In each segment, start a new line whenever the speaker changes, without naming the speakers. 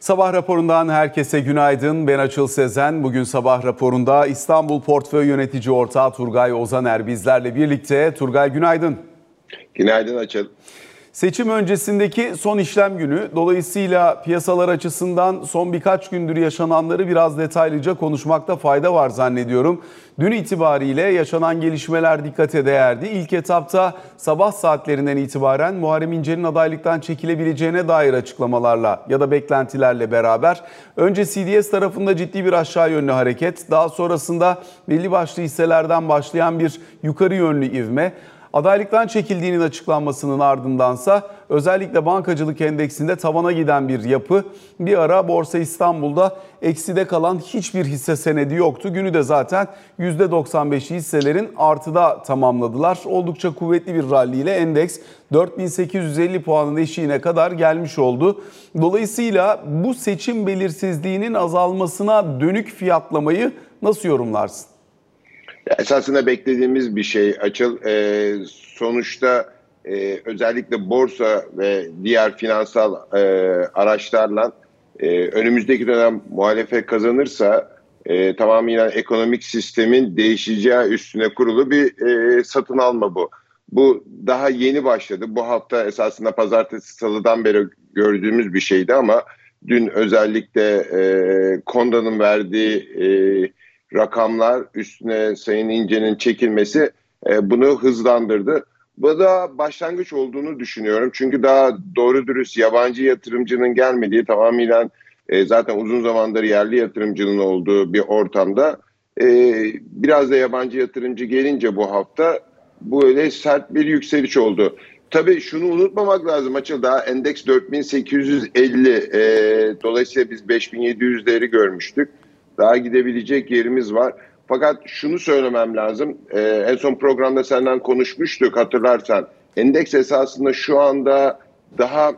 Sabah raporundan herkese günaydın. Ben Açıl Sezen. Bugün sabah raporunda İstanbul Portföy Yönetici Ortağı Turgay Ozaner bizlerle birlikte. Turgay günaydın.
Günaydın Açıl.
Seçim öncesindeki son işlem günü. Dolayısıyla piyasalar açısından son birkaç gündür yaşananları biraz detaylıca konuşmakta fayda var zannediyorum. Dün itibariyle yaşanan gelişmeler dikkate değerdi. İlk etapta sabah saatlerinden itibaren Muharrem İnce'nin adaylıktan çekilebileceğine dair açıklamalarla ya da beklentilerle beraber önce CDS tarafında ciddi bir aşağı yönlü hareket, daha sonrasında belli başlı hisselerden başlayan bir yukarı yönlü ivme, Adaylıktan çekildiğinin açıklanmasının ardındansa özellikle bankacılık endeksinde tavana giden bir yapı. Bir ara Borsa İstanbul'da ekside kalan hiçbir hisse senedi yoktu. Günü de zaten %95'i hisselerin artıda tamamladılar. Oldukça kuvvetli bir rally ile endeks 4850 puanın eşiğine kadar gelmiş oldu. Dolayısıyla bu seçim belirsizliğinin azalmasına dönük fiyatlamayı nasıl yorumlarsın?
Esasında beklediğimiz bir şey açıl. E, sonuçta e, özellikle borsa ve diğer finansal e, araçlarla e, önümüzdeki dönem muhalefet kazanırsa e, tamamen ekonomik sistemin değişeceği üstüne kurulu bir e, satın alma bu. Bu daha yeni başladı. Bu hafta esasında pazartesi salıdan beri gördüğümüz bir şeydi ama dün özellikle e, Konda'nın verdiği e, rakamlar üstüne Sayın İnce'nin çekilmesi e, bunu hızlandırdı. Bu da başlangıç olduğunu düşünüyorum. Çünkü daha doğru dürüst yabancı yatırımcının gelmediği tamamen e, zaten uzun zamandır yerli yatırımcının olduğu bir ortamda e, biraz da yabancı yatırımcı gelince bu hafta bu öyle sert bir yükseliş oldu. Tabii şunu unutmamak lazım açıl daha endeks 4850 e, dolayısıyla biz 5700'leri görmüştük. Daha gidebilecek yerimiz var. Fakat şunu söylemem lazım. E, en son programda senden konuşmuştuk hatırlarsan. Endeks esasında şu anda daha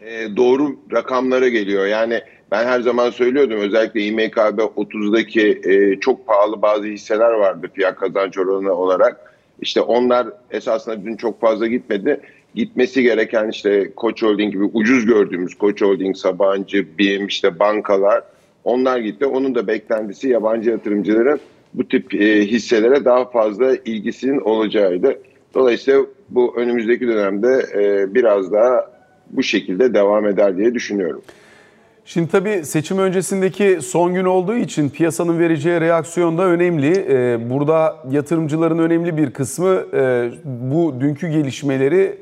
e, doğru rakamlara geliyor. Yani ben her zaman söylüyordum özellikle İMKB 30'daki e, çok pahalı bazı hisseler vardı fiyat kazanç oranı olarak. İşte onlar esasında dün çok fazla gitmedi. Gitmesi gereken işte Koç Holding gibi ucuz gördüğümüz Koç Holding, Sabancı, BİM, işte bankalar onlar gitti. Onun da beklentisi yabancı yatırımcıların bu tip e, hisselere daha fazla ilgisinin olacağıydı. Dolayısıyla bu önümüzdeki dönemde e, biraz daha bu şekilde devam eder diye düşünüyorum.
Şimdi tabii seçim öncesindeki son gün olduğu için piyasanın vereceği reaksiyon da önemli. Ee, burada yatırımcıların önemli bir kısmı e, bu dünkü gelişmeleri e,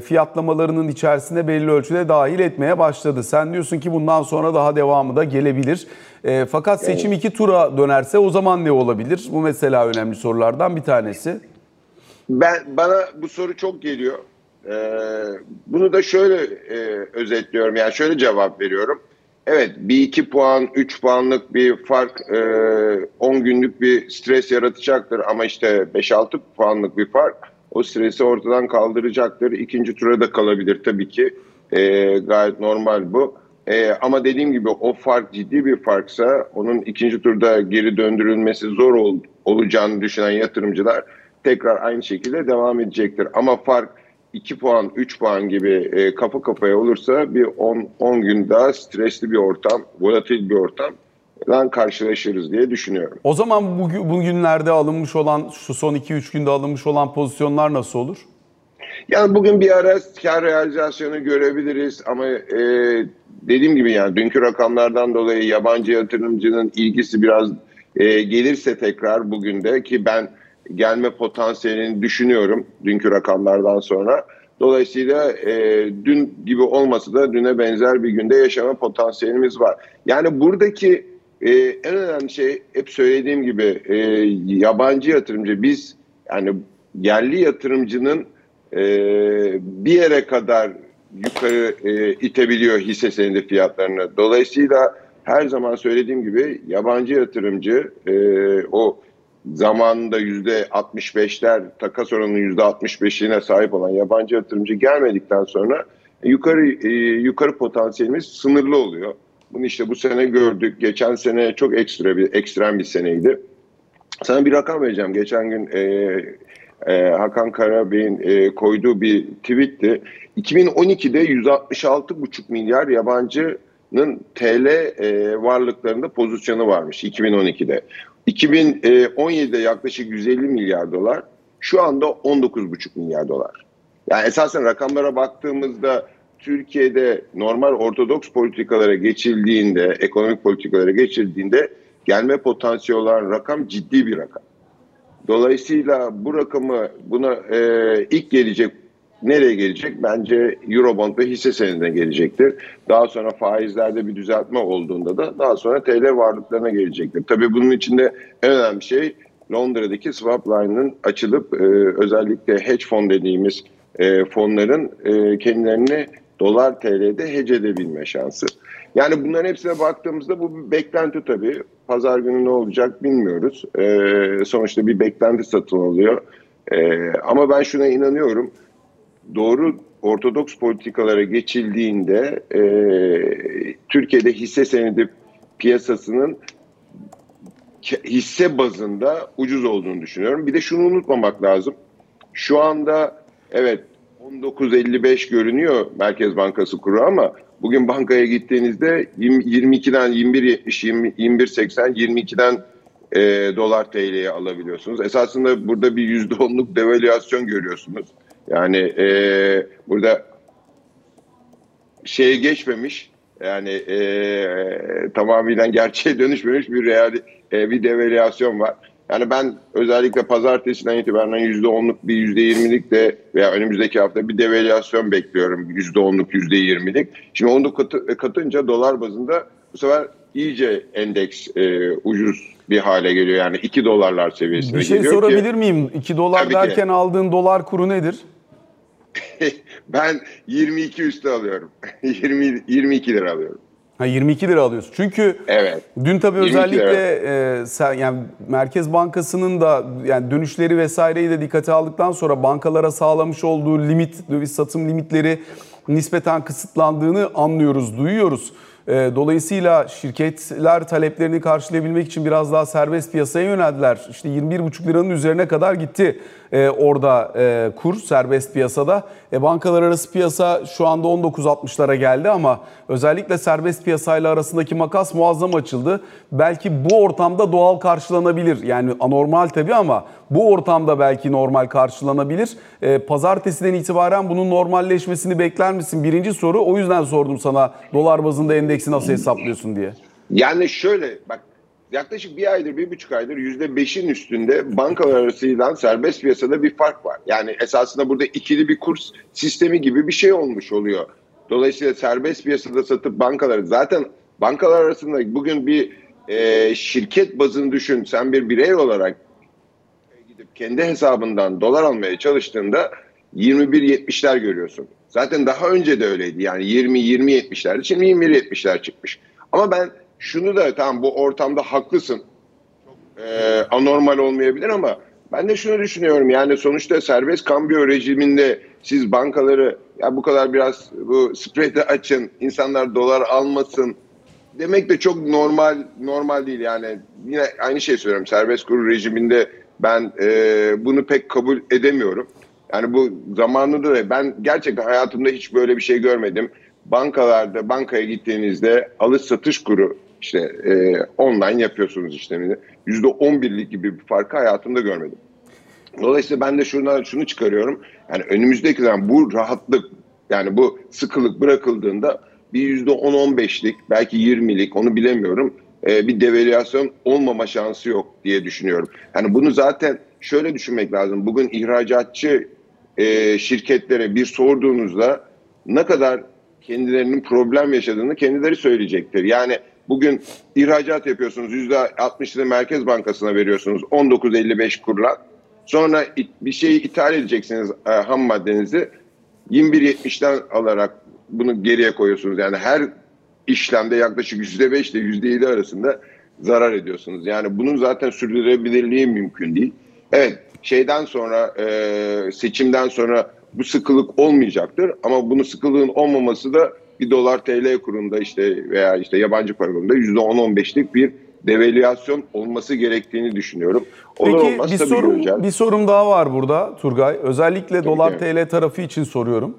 fiyatlamalarının içerisinde belli ölçüde dahil etmeye başladı. Sen diyorsun ki bundan sonra daha devamı da gelebilir. E, fakat seçim iki tura dönerse o zaman ne olabilir? Bu mesela önemli sorulardan bir tanesi.
Ben bana bu soru çok geliyor. Ee, bunu da şöyle e, özetliyorum. Yani şöyle cevap veriyorum. Evet bir iki puan, üç puanlık bir fark e, 10 günlük bir stres yaratacaktır. Ama işte 5-6 puanlık bir fark o stresi ortadan kaldıracaktır. İkinci tura da kalabilir tabii ki. E, gayet normal bu. E, ama dediğim gibi o fark ciddi bir farksa onun ikinci turda geri döndürülmesi zor ol, olacağını düşünen yatırımcılar tekrar aynı şekilde devam edecektir. Ama fark 2 puan, 3 puan gibi e, kapı kapaya olursa bir 10 gün daha stresli bir ortam, volatil bir ortam lan karşılaşırız diye düşünüyorum.
O zaman bugün, bugünlerde alınmış olan, şu son 2-3 günde alınmış olan pozisyonlar nasıl olur?
Yani bugün bir ara kar realizasyonu görebiliriz ama e, dediğim gibi yani dünkü rakamlardan dolayı yabancı yatırımcının ilgisi biraz e, gelirse tekrar bugün de ki ben gelme potansiyelini düşünüyorum dünkü rakamlardan sonra. Dolayısıyla e, dün gibi olmasa da düne benzer bir günde yaşama potansiyelimiz var. Yani buradaki e, en önemli şey hep söylediğim gibi e, yabancı yatırımcı biz yani yerli yatırımcının e, bir yere kadar yukarı e, itebiliyor hisse senedi fiyatlarını. Dolayısıyla her zaman söylediğim gibi yabancı yatırımcı e, o zamanında yüzde 65'ler takas oranının yüzde 65'ine sahip olan yabancı yatırımcı gelmedikten sonra yukarı e, yukarı potansiyelimiz sınırlı oluyor. Bunu işte bu sene gördük. Geçen sene çok ekstra bir ekstrem bir seneydi. Sana bir rakam vereceğim. Geçen gün e, e, Hakan Karabey'in e, koyduğu bir tweetti. 2012'de 166,5 milyar yabancı TL e, varlıklarında pozisyonu varmış 2012'de. 2017'de yaklaşık 150 milyar dolar, şu anda 19,5 milyar dolar. Yani esasen rakamlara baktığımızda Türkiye'de normal ortodoks politikalara geçildiğinde, ekonomik politikalara geçildiğinde gelme potansiyeli olan rakam ciddi bir rakam. Dolayısıyla bu rakamı buna e, ilk gelecek nereye gelecek? Bence Eurobond ve hisse senedine gelecektir. Daha sonra faizlerde bir düzeltme olduğunda da daha sonra TL varlıklarına gelecektir. Tabii bunun içinde en önemli şey Londra'daki swap line'ın açılıp e, özellikle hedge fon dediğimiz e, fonların e, kendilerini dolar TL'de hece edebilme şansı. Yani bunların hepsine baktığımızda bu bir beklenti tabii. Pazar günü ne olacak bilmiyoruz. E, sonuçta bir beklenti satın alıyor. E, ama ben şuna inanıyorum. Doğru ortodoks politikalara geçildiğinde e, Türkiye'de hisse senedi piyasasının hisse bazında ucuz olduğunu düşünüyorum. Bir de şunu unutmamak lazım. Şu anda evet 19.55 görünüyor Merkez Bankası kuru ama bugün bankaya gittiğinizde 22'den 21.70, 21.80, 22'den e, dolar TL'ye alabiliyorsunuz. Esasında burada bir %10'luk devalüasyon görüyorsunuz. Yani e, burada şeye geçmemiş yani e, tamamen gerçeğe dönüşmemiş bir real e, bir devalüasyon var. Yani ben özellikle pazartesiden itibaren %10'luk bir %20'lik de veya önümüzdeki hafta bir devalüasyon bekliyorum. %10'luk %20'lik. Şimdi onu katı, katınca dolar bazında bu sefer iyice endeks e, ucuz bir hale geliyor. Yani 2 dolarlar seviyesine
Bir şey
geliyor
sorabilir
ki,
miyim? 2 dolar
Tabii ki.
derken aldığın dolar kuru nedir?
ben 22 üstü alıyorum. 20 22 lira alıyorum.
Ha 22 lira alıyorsun. Çünkü
Evet.
dün tabii
22
özellikle e, sen, yani Merkez Bankası'nın da yani dönüşleri vesaireyi de dikkate aldıktan sonra bankalara sağlamış olduğu limit, döviz satım limitleri nispeten kısıtlandığını anlıyoruz, duyuyoruz. E, dolayısıyla şirketler taleplerini karşılayabilmek için biraz daha serbest piyasaya yöneldiler. İşte 21,5 liranın üzerine kadar gitti e, orada e, kur serbest piyasada. E, bankalar arası piyasa şu anda 19.60'lara geldi ama özellikle serbest piyasayla arasındaki makas muazzam açıldı. Belki bu ortamda doğal karşılanabilir. Yani anormal tabii ama bu ortamda belki normal karşılanabilir. E, pazartesiden itibaren bunun normalleşmesini bekler misin? Birinci soru. O yüzden sordum sana dolar bazında endeksi nasıl hesaplıyorsun diye.
Yani şöyle bak yaklaşık bir aydır, bir buçuk aydır yüzde beşin üstünde bankalar arasıyla serbest piyasada bir fark var. Yani esasında burada ikili bir kurs sistemi gibi bir şey olmuş oluyor. Dolayısıyla serbest piyasada satıp bankaları zaten bankalar arasında bugün bir e, şirket bazını düşün. Sen bir birey olarak gidip kendi hesabından dolar almaya çalıştığında 21.70'ler görüyorsun. Zaten daha önce de öyleydi. Yani 20-20-70'lerdi. Şimdi 21-70'ler çıkmış. Ama ben şunu da tamam bu ortamda haklısın. Çok e, anormal olmayabilir ama ben de şunu düşünüyorum. Yani sonuçta serbest kambiyo rejiminde siz bankaları ya bu kadar biraz bu spread'i açın, insanlar dolar almasın demek de çok normal normal değil. Yani yine aynı şey söylüyorum. Serbest kur rejiminde ben e, bunu pek kabul edemiyorum. Yani bu zamanında da ben gerçekten hayatımda hiç böyle bir şey görmedim. Bankalarda bankaya gittiğinizde alış satış kuru işte e, online yapıyorsunuz işlemini. %11'lik gibi bir farkı hayatımda görmedim. Dolayısıyla ben de şuradan şunu çıkarıyorum. Yani önümüzdeki zaman bu rahatlık yani bu sıkılık bırakıldığında bir %10-15'lik belki 20'lik onu bilemiyorum e, bir devalüasyon olmama şansı yok diye düşünüyorum. Yani bunu zaten şöyle düşünmek lazım. Bugün ihracatçı e, şirketlere bir sorduğunuzda ne kadar kendilerinin problem yaşadığını kendileri söyleyecektir. Yani bugün ihracat yapıyorsunuz %60'ını Merkez Bankası'na veriyorsunuz 19.55 kurla. Sonra bir şeyi ithal edeceksiniz e, ham maddenizi 21.70'ten alarak bunu geriye koyuyorsunuz. Yani her işlemde yaklaşık %5 ile %7 arasında zarar ediyorsunuz. Yani bunun zaten sürdürülebilirliği mümkün değil. Evet şeyden sonra e, seçimden sonra bu sıkılık olmayacaktır. Ama bunun sıkılığın olmaması da bir dolar TL kurunda işte veya işte yabancı para kurunda %10-15'lik bir devalüasyon olması gerektiğini düşünüyorum. Olur
Peki
olmaz
bir
tabii
sorum,
göreceğiz.
bir sorum daha var burada Turgay. Özellikle dolar
ki.
TL tarafı için soruyorum.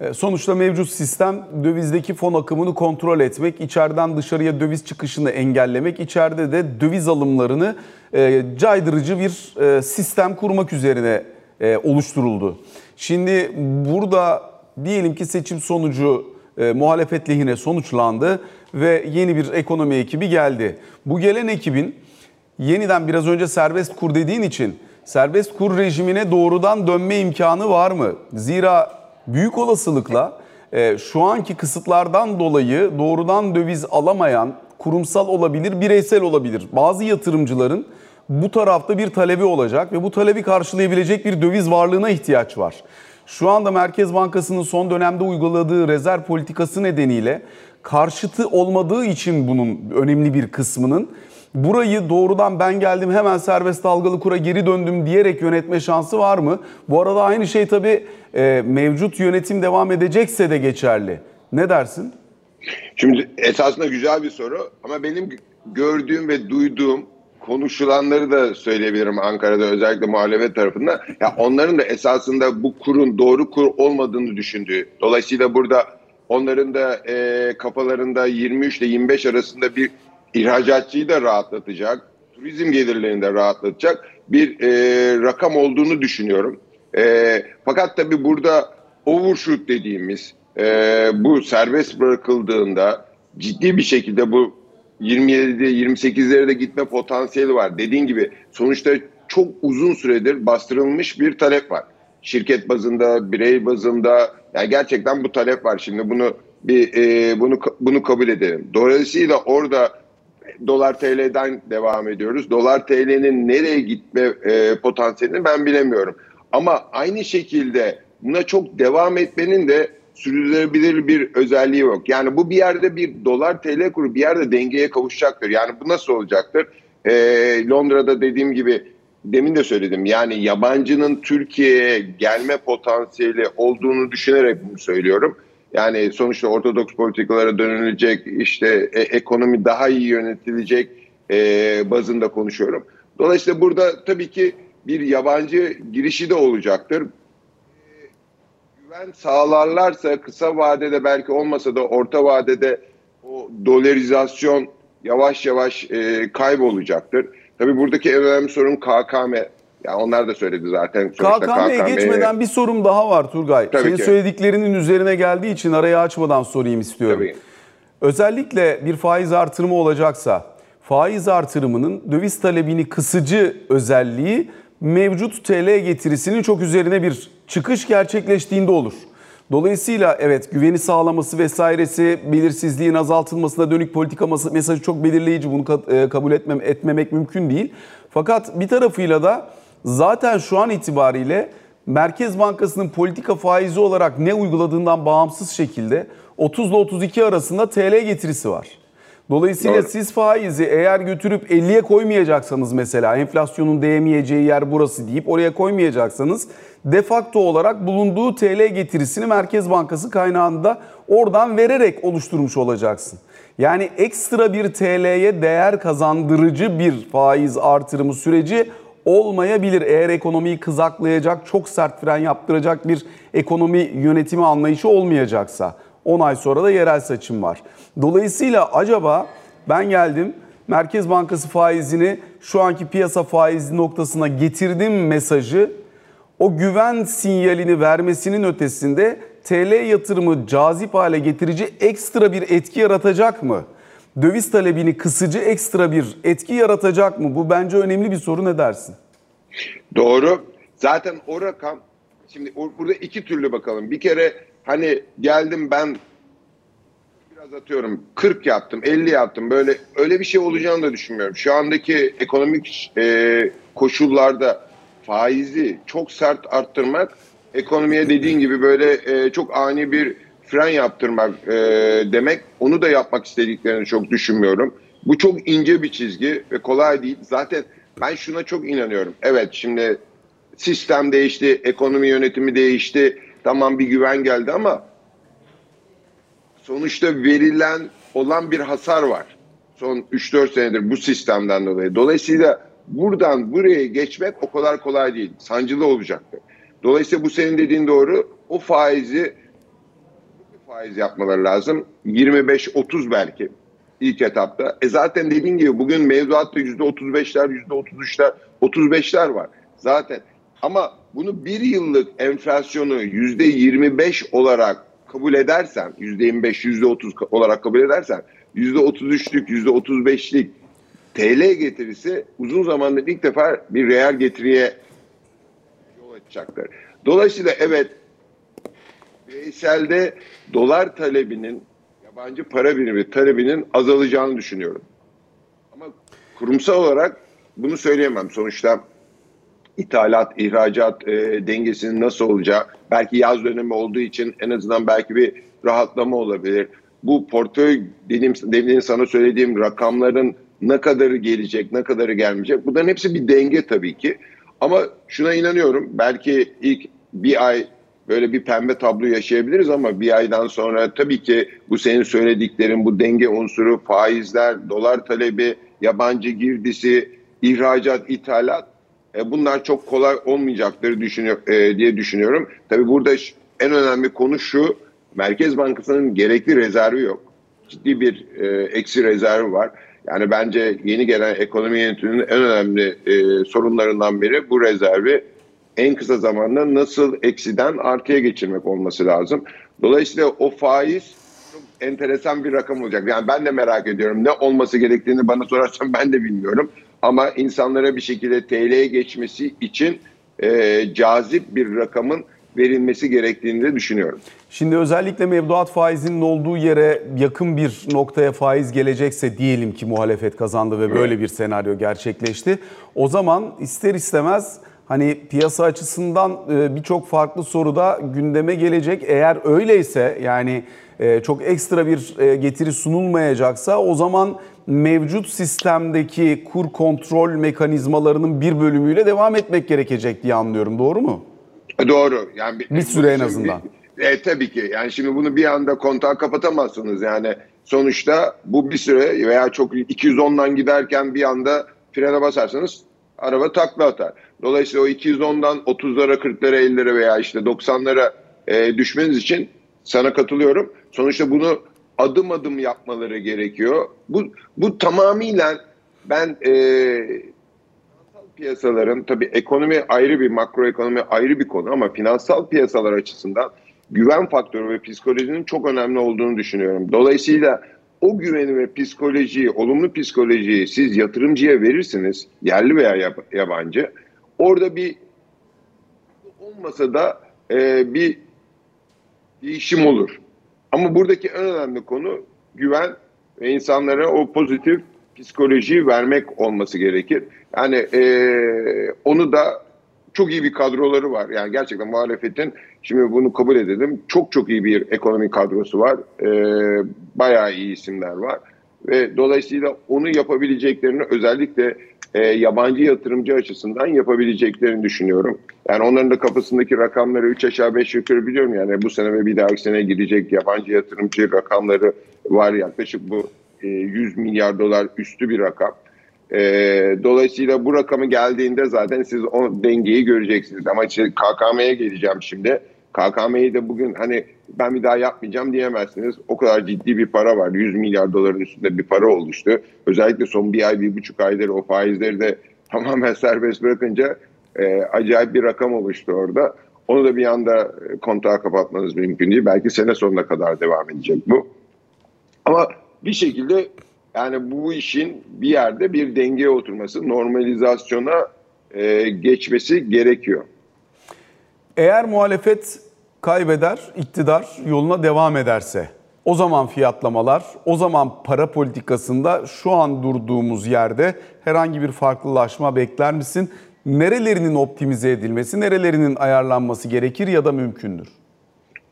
E, Sonuçta mevcut sistem dövizdeki fon akımını kontrol etmek, içeriden dışarıya döviz çıkışını engellemek, içeride de döviz alımlarını e, caydırıcı bir e, sistem kurmak üzerine oluşturuldu. Şimdi burada diyelim ki seçim sonucu e, muhalefet lehine sonuçlandı ve yeni bir ekonomi ekibi geldi. Bu gelen ekibin yeniden biraz önce serbest kur dediğin için serbest kur rejimine doğrudan dönme imkanı var mı? Zira büyük olasılıkla e, şu anki kısıtlardan dolayı doğrudan döviz alamayan kurumsal olabilir, bireysel olabilir. Bazı yatırımcıların bu tarafta bir talebi olacak ve bu talebi karşılayabilecek bir döviz varlığına ihtiyaç var. Şu anda Merkez Bankası'nın son dönemde uyguladığı rezerv politikası nedeniyle karşıtı olmadığı için bunun önemli bir kısmının burayı doğrudan ben geldim hemen serbest dalgalı kura geri döndüm diyerek yönetme şansı var mı? Bu arada aynı şey tabii e, mevcut yönetim devam edecekse de geçerli. Ne dersin?
Şimdi esasında güzel bir soru ama benim gördüğüm ve duyduğum konuşulanları da söyleyebilirim Ankara'da özellikle muhalefet tarafından. Ya onların da esasında bu kurun doğru kur olmadığını düşündüğü. Dolayısıyla burada onların da e, kafalarında 23 ile 25 arasında bir ihracatçıyı da rahatlatacak, turizm gelirlerini de rahatlatacak bir e, rakam olduğunu düşünüyorum. E, fakat tabii burada overshoot dediğimiz e, bu serbest bırakıldığında ciddi bir şekilde bu 27'de 28'lere de gitme potansiyeli var. Dediğin gibi sonuçta çok uzun süredir bastırılmış bir talep var. Şirket bazında, birey bazında yani gerçekten bu talep var. Şimdi bunu bir e, bunu bunu kabul edelim. Dolayısıyla orada dolar TL'den devam ediyoruz. Dolar TL'nin nereye gitme e, potansiyelini ben bilemiyorum. Ama aynı şekilde buna çok devam etmenin de sürdürülebilir bir özelliği yok. Yani bu bir yerde bir dolar TL kuru bir yerde dengeye kavuşacaktır. Yani bu nasıl olacaktır? E, Londra'da dediğim gibi demin de söyledim. Yani yabancının Türkiye'ye gelme potansiyeli olduğunu düşünerek bunu söylüyorum. Yani sonuçta ortodoks politikalara dönülecek, işte e, ekonomi daha iyi yönetilecek e, bazında konuşuyorum. Dolayısıyla burada tabii ki bir yabancı girişi de olacaktır. Güven sağlarlarsa kısa vadede belki olmasa da orta vadede o dolarizasyon yavaş yavaş e, kaybolacaktır. Tabii buradaki en önemli sorun KKM. Ya onlar da söyledi zaten.
KKM'ye KKM... geçmeden bir sorum daha var Turgay.
Tabii
Senin
ki.
söylediklerinin üzerine geldiği için arayı açmadan sorayım istiyorum.
Tabii.
Özellikle bir faiz artırımı olacaksa faiz artırımının döviz talebini kısıcı özelliği mevcut TL getirisinin çok üzerine bir çıkış gerçekleştiğinde olur. Dolayısıyla evet güveni sağlaması vesairesi belirsizliğin azaltılmasına dönük politika mesajı çok belirleyici. Bunu e, kabul etmem, etmemek mümkün değil. Fakat bir tarafıyla da zaten şu an itibariyle Merkez Bankası'nın politika faizi olarak ne uyguladığından bağımsız şekilde 30 ile 32 arasında TL getirisi var. Dolayısıyla
Doğru.
siz faizi eğer götürüp 50'ye koymayacaksanız mesela enflasyonun değmeyeceği yer burası deyip oraya koymayacaksanız de facto olarak bulunduğu TL getirisini Merkez Bankası kaynağında oradan vererek oluşturmuş olacaksın. Yani ekstra bir TL'ye değer kazandırıcı bir faiz artırımı süreci olmayabilir. Eğer ekonomiyi kızaklayacak, çok sert fren yaptıracak bir ekonomi yönetimi anlayışı olmayacaksa. 10 ay sonra da yerel seçim var. Dolayısıyla acaba ben geldim Merkez Bankası faizini şu anki piyasa faizi noktasına getirdim mesajı o güven sinyalini vermesinin ötesinde TL yatırımı cazip hale getirici ekstra bir etki yaratacak mı? Döviz talebini kısıcı ekstra bir etki yaratacak mı? Bu bence önemli bir soru ne dersin?
Doğru. Zaten o rakam şimdi burada iki türlü bakalım. Bir kere hani geldim ben biraz atıyorum 40 yaptım 50 yaptım böyle öyle bir şey olacağını da düşünmüyorum. Şu andaki ekonomik e, koşullarda faizi çok sert arttırmak ekonomiye dediğin gibi böyle e, çok ani bir fren yaptırmak e, demek onu da yapmak istediklerini çok düşünmüyorum. Bu çok ince bir çizgi ve kolay değil. Zaten ben şuna çok inanıyorum. Evet şimdi sistem değişti, ekonomi yönetimi değişti. Tamam bir güven geldi ama sonuçta verilen olan bir hasar var. Son 3-4 senedir bu sistemden dolayı. Dolayısıyla buradan buraya geçmek o kadar kolay değil. Sancılı olacaktır. Dolayısıyla bu senin dediğin doğru. O faizi faiz yapmaları lazım. 25-30 belki ilk etapta. E zaten dediğim gibi bugün mevduatta %35'ler, %33'ler, 35'ler var. Zaten ama bunu bir yıllık enflasyonu %25 olarak kabul edersen, %25, %30 olarak kabul edersen %33'lük, %35'lik TL getirisi uzun zamandır ilk defa bir reel getiriye yol açacaktır. Dolayısıyla evet bireyselde dolar talebinin yabancı para birimi talebinin azalacağını düşünüyorum. Ama kurumsal olarak bunu söyleyemem. Sonuçta ithalat, ihracat e, dengesinin nasıl olacağı, belki yaz dönemi olduğu için en azından belki bir rahatlama olabilir. Bu portföy dediğim, demin sana söylediğim rakamların ne kadarı gelecek, ne kadarı gelmeyecek. Bunların hepsi bir denge tabii ki. Ama şuna inanıyorum. Belki ilk bir ay böyle bir pembe tablo yaşayabiliriz ama bir aydan sonra tabii ki bu senin söylediklerin, bu denge unsuru, faizler, dolar talebi, yabancı girdisi, ihracat, ithalat e, bunlar çok kolay olmayacaktır düşünüyor, e, diye düşünüyorum. Tabii burada en önemli konu şu, Merkez Bankası'nın gerekli rezervi yok. Ciddi bir e, eksi rezervi var. Yani bence yeni gelen ekonomi yönetiminin en önemli e, sorunlarından biri bu rezervi en kısa zamanda nasıl eksiden artıya geçirmek olması lazım. Dolayısıyla o faiz çok enteresan bir rakam olacak. Yani ben de merak ediyorum. Ne olması gerektiğini bana sorarsan ben de bilmiyorum. Ama insanlara bir şekilde TL'ye geçmesi için e, cazip bir rakamın verilmesi gerektiğini de düşünüyorum.
Şimdi özellikle mevduat faizinin olduğu yere yakın bir noktaya faiz gelecekse diyelim ki muhalefet kazandı ve böyle bir senaryo gerçekleşti. O zaman ister istemez hani piyasa açısından e, birçok farklı soruda gündeme gelecek. Eğer öyleyse yani e, çok ekstra bir e, getiri sunulmayacaksa o zaman mevcut sistemdeki kur kontrol mekanizmalarının bir bölümüyle devam etmek gerekecek diye anlıyorum. Doğru mu?
Doğru. Yani
bir, bir süre en azından.
E, tabii ki. Yani şimdi bunu bir anda kontağı kapatamazsınız. Yani sonuçta bu bir süre veya çok 210'dan giderken bir anda frene basarsanız araba takla atar. Dolayısıyla o 210'dan 30'lara, 40'lara, 50'lere veya işte 90'lara e, düşmeniz için sana katılıyorum. Sonuçta bunu adım adım yapmaları gerekiyor. Bu, bu tamamıyla ben e, piyasaların tabii ekonomi ayrı bir makroekonomi ayrı bir konu ama finansal piyasalar açısından güven faktörü ve psikolojinin çok önemli olduğunu düşünüyorum. Dolayısıyla o güveni ve psikolojiyi, olumlu psikolojiyi siz yatırımcıya verirsiniz, yerli veya yabancı. Orada bir olmasa da e, bir değişim olur. Ama buradaki en önemli konu güven ve insanlara o pozitif psikolojiyi vermek olması gerekir. Yani e, onu da çok iyi bir kadroları var. Yani gerçekten muhalefetin şimdi bunu kabul edelim. Çok çok iyi bir ekonomi kadrosu var. E, bayağı iyi isimler var. Ve dolayısıyla onu yapabileceklerini özellikle e, yabancı yatırımcı açısından yapabileceklerini düşünüyorum. Yani onların da kafasındaki rakamları 3 aşağı 5 yukarı biliyorum. Yani bu sene ve bir dahaki sene gidecek yabancı yatırımcı rakamları var yaklaşık bu 100 milyar dolar üstü bir rakam. E, dolayısıyla bu rakamı geldiğinde zaten siz o dengeyi göreceksiniz. Ama işte KKM'ye geleceğim şimdi. KKM'yi de bugün hani ben bir daha yapmayacağım diyemezsiniz. O kadar ciddi bir para var. 100 milyar doların üstünde bir para oluştu. Özellikle son bir ay, bir buçuk aydır o faizleri de tamamen serbest bırakınca e, acayip bir rakam oluştu orada. Onu da bir anda kontağı kapatmanız mümkün değil. Belki sene sonuna kadar devam edecek bu. Ama bir şekilde yani bu işin bir yerde bir dengeye oturması, normalizasyona e, geçmesi gerekiyor.
Eğer muhalefet kaybeder, iktidar yoluna devam ederse o zaman fiyatlamalar, o zaman para politikasında şu an durduğumuz yerde herhangi bir farklılaşma bekler misin? Nerelerinin optimize edilmesi, nerelerinin ayarlanması gerekir ya da mümkündür?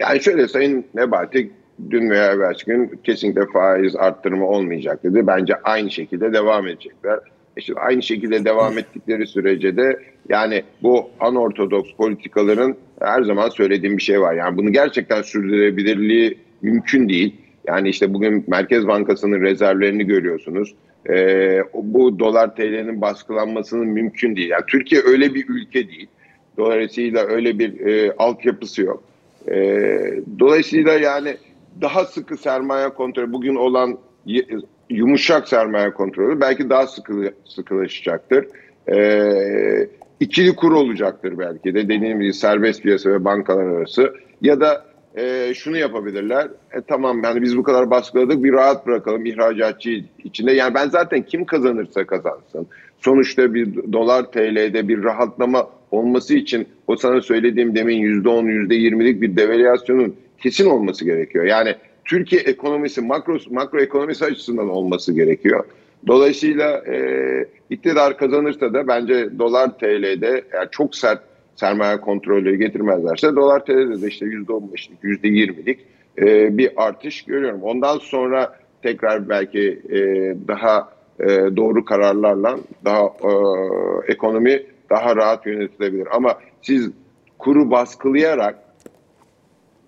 Yani şöyle Sayın Nebati dün veya evvelsi gün kesinlikle faiz arttırımı olmayacak dedi. Bence aynı şekilde devam edecekler. İşte aynı şekilde devam ettikleri sürece de yani bu anortodoks politikaların her zaman söylediğim bir şey var. Yani bunu gerçekten sürdürebilirliği mümkün değil. Yani işte bugün Merkez Bankası'nın rezervlerini görüyorsunuz. Ee, bu dolar TL'nin baskılanmasının mümkün değil. Yani Türkiye öyle bir ülke değil. Dolayısıyla öyle bir e, altyapısı yok. E, dolayısıyla yani daha sıkı sermaye kontrolü bugün olan yumuşak sermaye kontrolü belki daha sıkı, sıkılaşacaktır. Ee, ikili kur olacaktır belki de dediğim gibi serbest piyasa ve bankalar arası ya da e, şunu yapabilirler. E, tamam yani biz bu kadar baskıladık bir rahat bırakalım ihracatçı içinde. Yani ben zaten kim kazanırsa kazansın. Sonuçta bir dolar TL'de bir rahatlama olması için o sana söylediğim demin %10 %20'lik bir devalüasyonun kesin olması gerekiyor. Yani Türkiye ekonomisi makro makro ekonomisi açısından olması gerekiyor. Dolayısıyla e, iktidar kazanırsa da bence dolar TL'de yani çok sert sermaye kontrolleri getirmezlerse dolar TL'de de işte %15'lik %20'lik e, bir artış görüyorum. Ondan sonra tekrar belki e, daha e, doğru kararlarla daha e, ekonomi daha rahat yönetilebilir. Ama siz kuru baskılayarak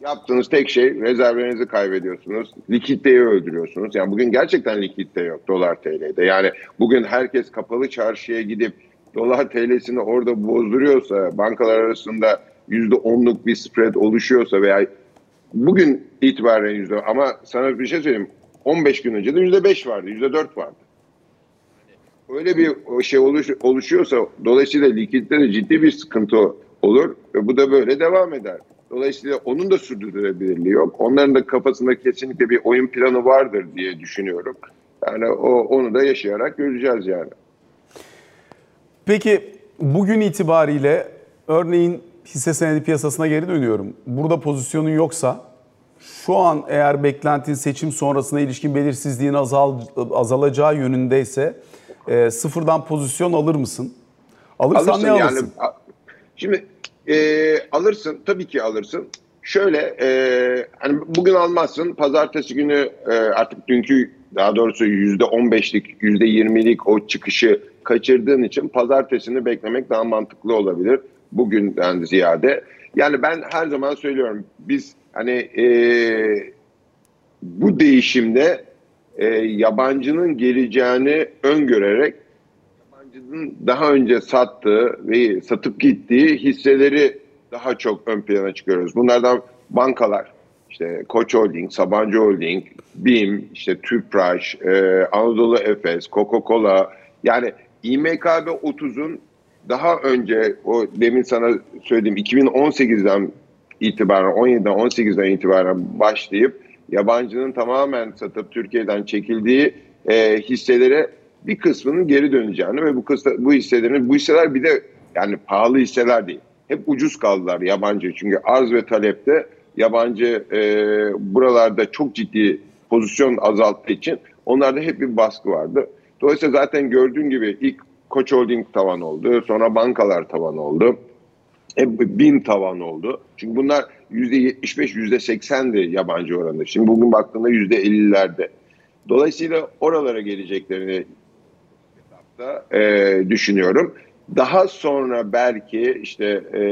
yaptığınız tek şey rezervlerinizi kaybediyorsunuz. Likiditeyi öldürüyorsunuz. Yani bugün gerçekten likidite yok dolar TL'de. Yani bugün herkes kapalı çarşıya gidip dolar TL'sini orada bozduruyorsa, bankalar arasında %10'luk bir spread oluşuyorsa veya bugün itibaren yüzde ama sana bir şey söyleyeyim 15 gün önce de %5 vardı, %4 vardı. Öyle bir şey oluş, oluşuyorsa dolayısıyla likidite de ciddi bir sıkıntı olur ve bu da böyle devam eder. Dolayısıyla onun da sürdürülebilirliği yok. Onların da kafasında kesinlikle bir oyun planı vardır diye düşünüyorum. Yani o onu da yaşayarak göreceğiz yani.
Peki bugün itibariyle örneğin hisse senedi piyasasına geri dönüyorum. Burada pozisyonun yoksa şu an eğer beklentin seçim sonrasına ilişkin belirsizliğin azal, azalacağı yönündeyse e, sıfırdan pozisyon alır mısın? Alırsan alırsın, ne alırsın? Yani,
şimdi e, alırsın tabii ki alırsın. Şöyle e, hani bugün almazsın pazartesi günü e, artık dünkü daha doğrusu yüzde on beşlik yüzde yirmilik o çıkışı kaçırdığın için pazartesini beklemek daha mantıklı olabilir bugünden ziyade. Yani ben her zaman söylüyorum biz hani e, bu değişimde e, yabancının geleceğini öngörerek daha önce sattığı ve satıp gittiği hisseleri daha çok ön plana çıkıyoruz. Bunlardan bankalar, işte Koç Holding, Sabancı Holding, BİM, işte Tüpraş, e, Anadolu Efes, Coca-Cola yani İMKB 30'un daha önce o demin sana söylediğim 2018'den itibaren 17'den 18'den itibaren başlayıp yabancının tamamen satıp Türkiye'den çekildiği e, hisselere bir kısmının geri döneceğini ve bu kısmı, bu hisselerin bu hisseler bir de yani pahalı hisseler değil. Hep ucuz kaldılar yabancı çünkü arz ve talepte yabancı e, buralarda çok ciddi pozisyon azalttığı için onlarda hep bir baskı vardı. Dolayısıyla zaten gördüğün gibi ilk Koç Holding tavan oldu. Sonra bankalar tavan oldu. E, bin tavan oldu. Çünkü bunlar %75, %80'di yabancı oranı. Şimdi bugün baktığında %50'lerde. Dolayısıyla oralara geleceklerini da e, düşünüyorum. Daha sonra belki işte e,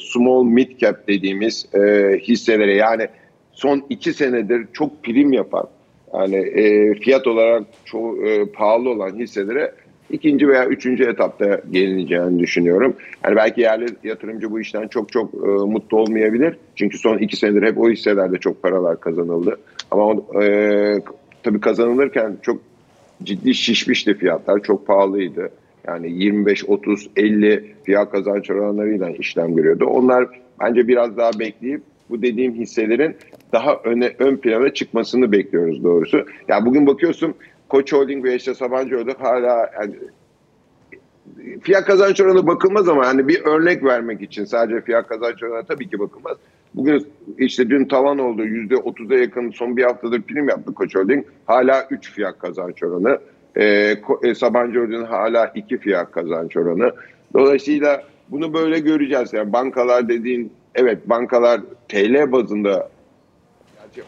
small mid cap dediğimiz e, hisselere yani son iki senedir çok prim yapan yani e, fiyat olarak çok e, pahalı olan hisselere ikinci veya üçüncü etapta gelineceğini düşünüyorum. Yani belki yerli yatırımcı bu işten çok çok e, mutlu olmayabilir. Çünkü son iki senedir hep o hisselerde çok paralar kazanıldı. Ama e, tabii kazanılırken çok ciddi şişmişti fiyatlar. Çok pahalıydı. Yani 25, 30, 50 fiyat kazanç oranlarıyla işlem görüyordu. Onlar bence biraz daha bekleyip bu dediğim hisselerin daha öne, ön plana çıkmasını bekliyoruz doğrusu. Ya yani bugün bakıyorsun Koç Holding ve işte Sabancı Holding hala yani, fiyat kazanç oranı bakılmaz ama hani bir örnek vermek için sadece fiyat kazanç oranı tabii ki bakılmaz. Bugün işte dün tavan oldu yüzde otuz'a yakın son bir haftadır prim yaptı Koç Holding. Hala 3 fiyat kazanç oranı. Ee, e, Sabancı Holding hala 2 fiyat kazanç oranı. Dolayısıyla bunu böyle göreceğiz. Yani bankalar dediğin evet bankalar TL bazında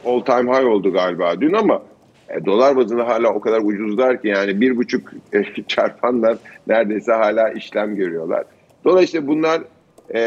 all time high oldu galiba dün ama e, dolar bazında hala o kadar ucuzlar ki yani bir buçuk çarpandan neredeyse hala işlem görüyorlar. Dolayısıyla bunlar e,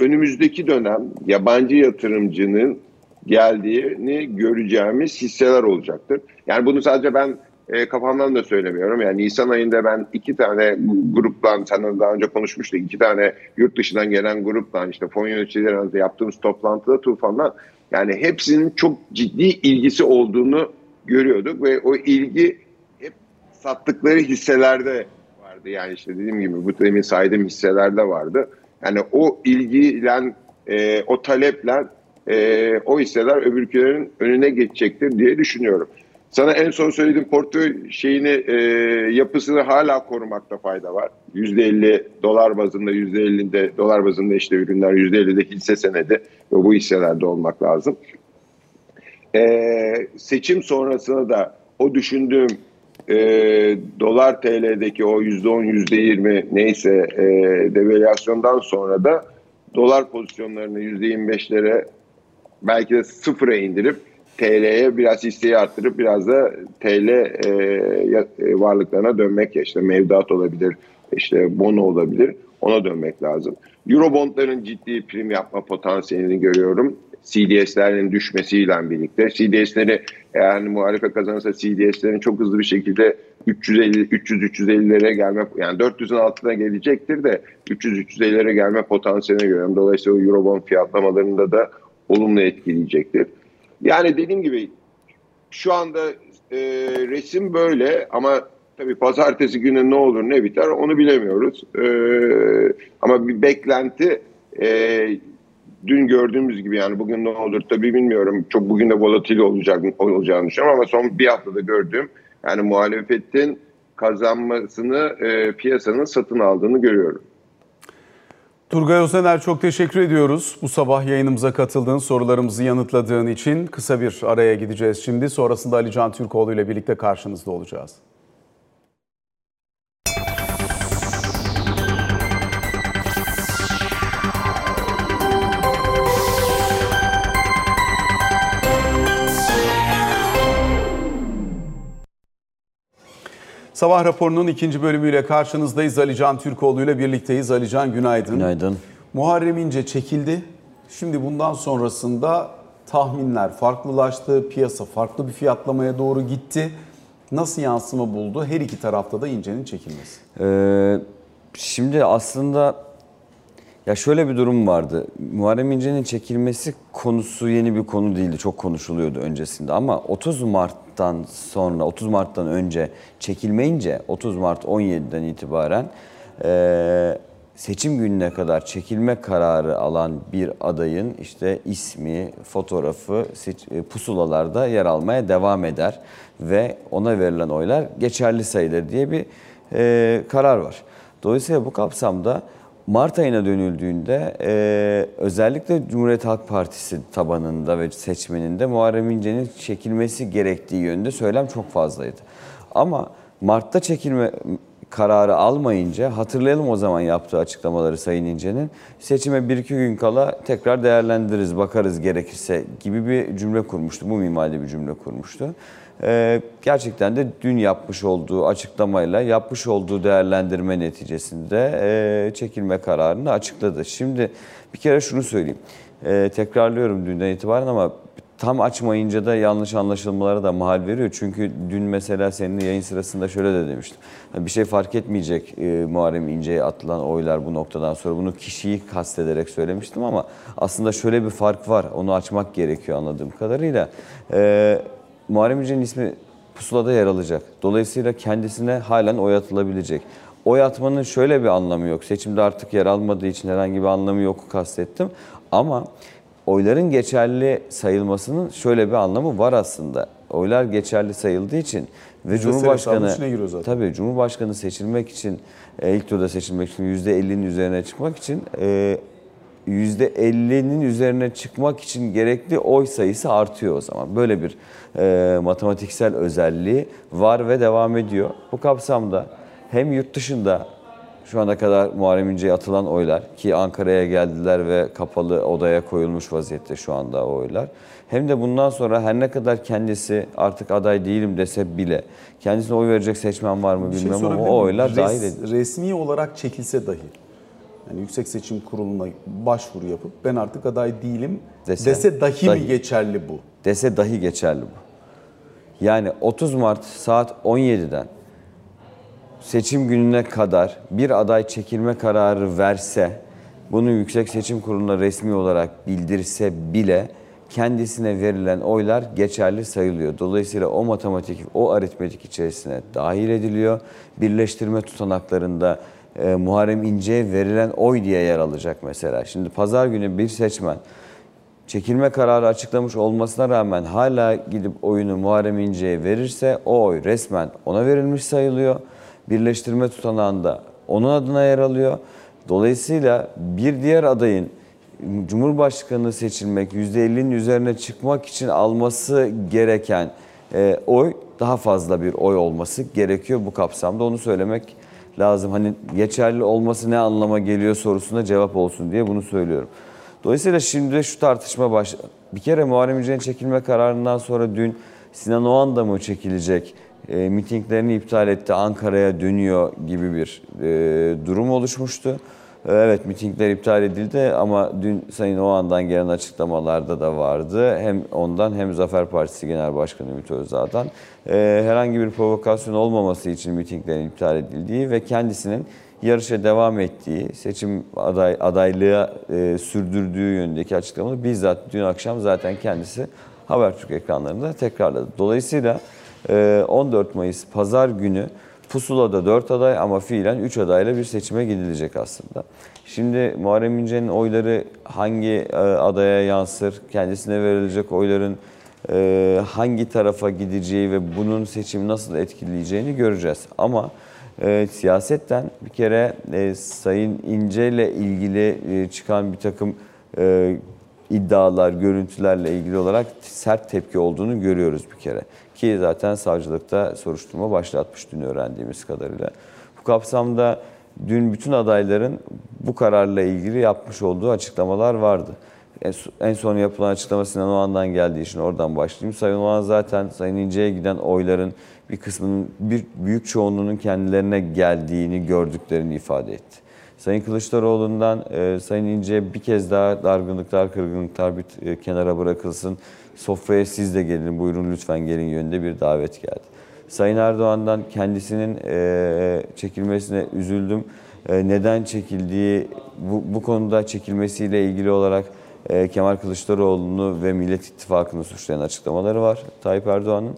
önümüzdeki dönem yabancı yatırımcının geldiğini göreceğimiz hisseler olacaktır. Yani bunu sadece ben e, kafamdan da söylemiyorum. Yani Nisan ayında ben iki tane gruptan, senden daha önce konuşmuştuk, iki tane yurt dışından gelen gruptan işte fon yöneticileri yaptığımız toplantıda Tufan'la Yani hepsinin çok ciddi ilgisi olduğunu görüyorduk ve o ilgi hep sattıkları hisselerde vardı. Yani işte dediğim gibi bu demin saydığım hisselerde vardı. Yani o ilgiyle, e, o taleple e, o hisseler öbürkülerin önüne geçecektir diye düşünüyorum. Sana en son söylediğim portföy şeyini e, yapısını hala korumakta fayda var. %50 dolar bazında %50'de dolar bazında işte ürünler %50'de hisse senedi ve bu hisselerde olmak lazım. E, seçim sonrasında da o düşündüğüm e, dolar TL'deki o %10 %20 neyse e, devalüasyondan sonra da dolar pozisyonlarını %25'lere belki de sıfıra indirip TL'ye biraz isteği arttırıp biraz da TL e, e, varlıklarına dönmek işte mevduat olabilir, işte bono olabilir ona dönmek lazım. Eurobondların ciddi prim yapma potansiyelini görüyorum. CDS'lerin düşmesiyle birlikte. CDS'leri yani muhalefet kazanırsa CDS'lerin çok hızlı bir şekilde 350 300-350'lere gelme yani 400'ün altına gelecektir de 300-350'lere gelme potansiyelini görüyorum. Dolayısıyla Eurobond fiyatlamalarında da olumlu etkileyecektir. Yani dediğim gibi şu anda e, resim böyle ama tabii pazartesi günü ne olur ne biter onu bilemiyoruz. E, ama bir beklenti e, dün gördüğümüz gibi yani bugün ne olur tabii bilmiyorum. Çok bugün de volatil olacak olacağını düşünüyorum ama son bir haftada gördüğüm yani muhalefetin kazanmasını e, piyasanın satın aldığını görüyorum.
Turgay Özener çok teşekkür ediyoruz. Bu sabah yayınımıza katıldığın, sorularımızı yanıtladığın için kısa bir araya gideceğiz şimdi. Sonrasında Ali Can Türkoğlu ile birlikte karşınızda olacağız. Sabah raporunun ikinci bölümüyle karşınızdayız. Ali Can Türkoğlu ile birlikteyiz. Ali Can günaydın.
Günaydın.
Muharrem İnce çekildi. Şimdi bundan sonrasında tahminler farklılaştı. Piyasa farklı bir fiyatlamaya doğru gitti. Nasıl yansıma buldu? Her iki tarafta da İnce'nin çekilmesi.
Ee, şimdi aslında ya şöyle bir durum vardı. Muharrem İnce'nin çekilmesi konusu yeni bir konu değildi. Çok konuşuluyordu öncesinde ama 30 Mart'tan sonra 30 Mart'tan önce çekilmeyince 30 Mart 17'den itibaren e, seçim gününe kadar çekilme kararı alan bir adayın işte ismi, fotoğrafı pusulalarda yer almaya devam eder ve ona verilen oylar geçerli sayılır diye bir e, karar var. Dolayısıyla bu kapsamda Mart ayına dönüldüğünde e, özellikle Cumhuriyet Halk Partisi tabanında ve seçmeninde Muharrem İnce'nin çekilmesi gerektiği yönünde söylem çok fazlaydı. Ama Mart'ta çekilme kararı almayınca hatırlayalım o zaman yaptığı açıklamaları Sayın İnce'nin seçime bir iki gün kala tekrar değerlendiririz bakarız gerekirse gibi bir cümle kurmuştu. Bu mimaride bir cümle kurmuştu. Ee, gerçekten de dün yapmış olduğu açıklamayla yapmış olduğu değerlendirme neticesinde e, çekilme kararını açıkladı. Şimdi bir kere şunu söyleyeyim. Ee, tekrarlıyorum dünden itibaren ama tam açmayınca da yanlış anlaşılmalara da mahal veriyor. Çünkü dün mesela senin yayın sırasında şöyle de demiştim. Bir şey fark etmeyecek e, Muharrem İnce'ye atılan oylar bu noktadan sonra. Bunu kişiyi kastederek söylemiştim ama aslında şöyle bir fark var. Onu açmak gerekiyor anladığım kadarıyla. E, Muharrem İnce'nin ismi pusulada yer alacak. Dolayısıyla kendisine halen oy atılabilecek. Oy atmanın şöyle bir anlamı yok. Seçimde artık yer almadığı için herhangi bir anlamı yok kastettim. Ama oyların geçerli sayılmasının şöyle bir anlamı var aslında. Oylar geçerli sayıldığı için ve
Yüzdesel
Cumhurbaşkanı
zaten.
tabii Cumhurbaşkanı seçilmek için e, ilk turda seçilmek için %50'nin üzerine çıkmak için e, %50'nin üzerine çıkmak için gerekli oy sayısı artıyor o zaman. Böyle bir e, matematiksel özelliği var ve devam ediyor. Bu kapsamda hem yurt dışında şu ana kadar Muharrem İnce'ye atılan oylar ki Ankara'ya geldiler ve kapalı odaya koyulmuş vaziyette şu anda o oylar. Hem de bundan sonra her ne kadar kendisi artık aday değilim dese bile kendisine oy verecek seçmen var mı
Bir şey
bilmem ama
sorabilir
o oylar
Res-
dahil edilir.
Resmi olarak çekilse dahi yani Yüksek Seçim Kurulu'na başvuru yapıp ben artık aday değilim
Dese,
dese, dahi,
dahi.
mi geçerli bu?
dese dahi geçerli bu. Yani 30 Mart saat 17'den seçim gününe kadar bir aday çekilme kararı verse, bunu Yüksek Seçim Kurulu'na resmi olarak bildirse bile kendisine verilen oylar geçerli sayılıyor. Dolayısıyla o matematik, o aritmetik içerisine dahil ediliyor. Birleştirme tutanaklarında e, Muharrem İnce'ye verilen oy diye yer alacak mesela. Şimdi pazar günü bir seçmen çekilme kararı açıklamış olmasına rağmen hala gidip oyunu Muharrem İnce'ye verirse o oy resmen ona verilmiş sayılıyor. Birleştirme tutanağında onun adına yer alıyor. Dolayısıyla bir diğer adayın Cumhurbaşkanı seçilmek, %50'nin üzerine çıkmak için alması gereken e, oy daha fazla bir oy olması gerekiyor bu kapsamda. Onu söylemek lazım. Hani geçerli olması ne anlama geliyor sorusuna cevap olsun diye bunu söylüyorum. Dolayısıyla şimdi şu tartışma baş... Bir kere Muharrem İnce'nin çekilme kararından sonra dün Sinan Oğan da mı çekilecek? E, mitinglerini iptal etti, Ankara'ya dönüyor gibi bir e, durum oluşmuştu. Evet mitingler iptal edildi ama dün Sayın Oğan'dan gelen açıklamalarda da vardı. Hem ondan hem Zafer Partisi Genel Başkanı Ümit Özdağ'dan e, herhangi bir provokasyon olmaması için mitinglerin iptal edildiği ve kendisinin yarışa devam ettiği, seçim aday, adaylığa e, sürdürdüğü yönündeki açıklamaları bizzat dün akşam zaten kendisi Habertürk ekranlarında tekrarladı. Dolayısıyla e, 14 Mayıs Pazar günü Pusula'da 4 aday ama fiilen 3 adayla bir seçime gidilecek aslında. Şimdi Muharrem İnce'nin oyları hangi e, adaya yansır, kendisine verilecek oyların e, hangi tarafa gideceği ve bunun seçimi nasıl etkileyeceğini göreceğiz. Ama e, siyasetten bir kere Sayın İnce ile ilgili çıkan bir takım iddialar, görüntülerle ilgili olarak sert tepki olduğunu görüyoruz bir kere. Ki zaten savcılıkta soruşturma başlatmış dün öğrendiğimiz kadarıyla. Bu kapsamda dün bütün adayların bu kararla ilgili yapmış olduğu açıklamalar vardı. En so- En son yapılan açıklama Sinan Oğan'dan geldiği için oradan başlayayım. Sayın Oğan zaten Sayın İnce'ye giden oyların bir kısmının, bir büyük çoğunluğunun kendilerine geldiğini gördüklerini ifade etti. Sayın Kılıçdaroğlu'ndan e, Sayın İnce bir kez daha dargınlıklar, kırgınlıklar bir e, kenara bırakılsın. Sofraya siz de gelin, buyurun lütfen gelin yönünde bir davet geldi. Sayın Erdoğan'dan kendisinin e, çekilmesine üzüldüm. E, neden çekildiği, bu, bu konuda çekilmesiyle ilgili olarak e, Kemal Kılıçdaroğlu'nu ve Millet İttifakı'nı suçlayan açıklamaları var Tayyip Erdoğan'ın.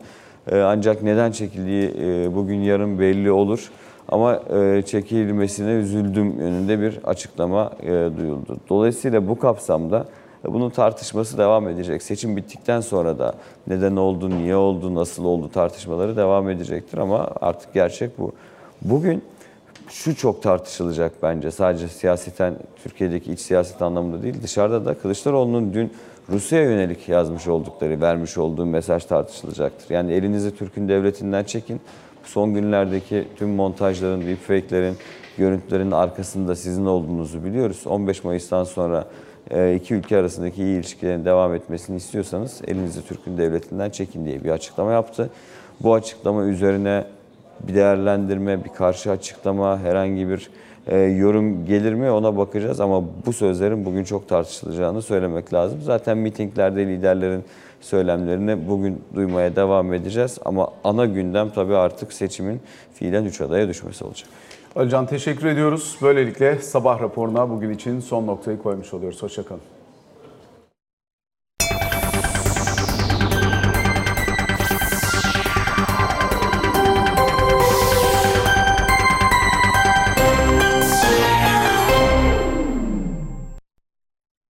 E, ancak neden çekildiği e, bugün yarın belli olur. Ama e, çekilmesine üzüldüm yönünde bir açıklama e, duyuldu. Dolayısıyla bu kapsamda bunun tartışması devam edecek. Seçim bittikten sonra da neden oldu, niye oldu, nasıl oldu tartışmaları devam edecektir ama artık gerçek bu. Bugün şu çok tartışılacak bence sadece siyaseten Türkiye'deki iç siyaset anlamında değil dışarıda da Kılıçdaroğlu'nun dün Rusya'ya yönelik yazmış oldukları, vermiş olduğu mesaj tartışılacaktır. Yani elinizi Türk'ün devletinden çekin. Son günlerdeki tüm montajların, deepfake'lerin, görüntülerin arkasında sizin olduğunuzu biliyoruz. 15 Mayıs'tan sonra iki ülke arasındaki iyi ilişkilerin devam etmesini istiyorsanız elinizi Türk'ün devletinden çekin diye bir açıklama yaptı. Bu açıklama üzerine bir değerlendirme, bir karşı açıklama, herhangi bir e, yorum gelir mi ona bakacağız ama bu sözlerin bugün çok tartışılacağını söylemek lazım. Zaten mitinglerde liderlerin söylemlerini bugün duymaya devam edeceğiz ama ana gündem tabii artık seçimin fiilen 3 adaya düşmesi olacak.
Alican teşekkür ediyoruz. Böylelikle sabah raporuna bugün için son noktayı koymuş oluyoruz. Hoşçakalın.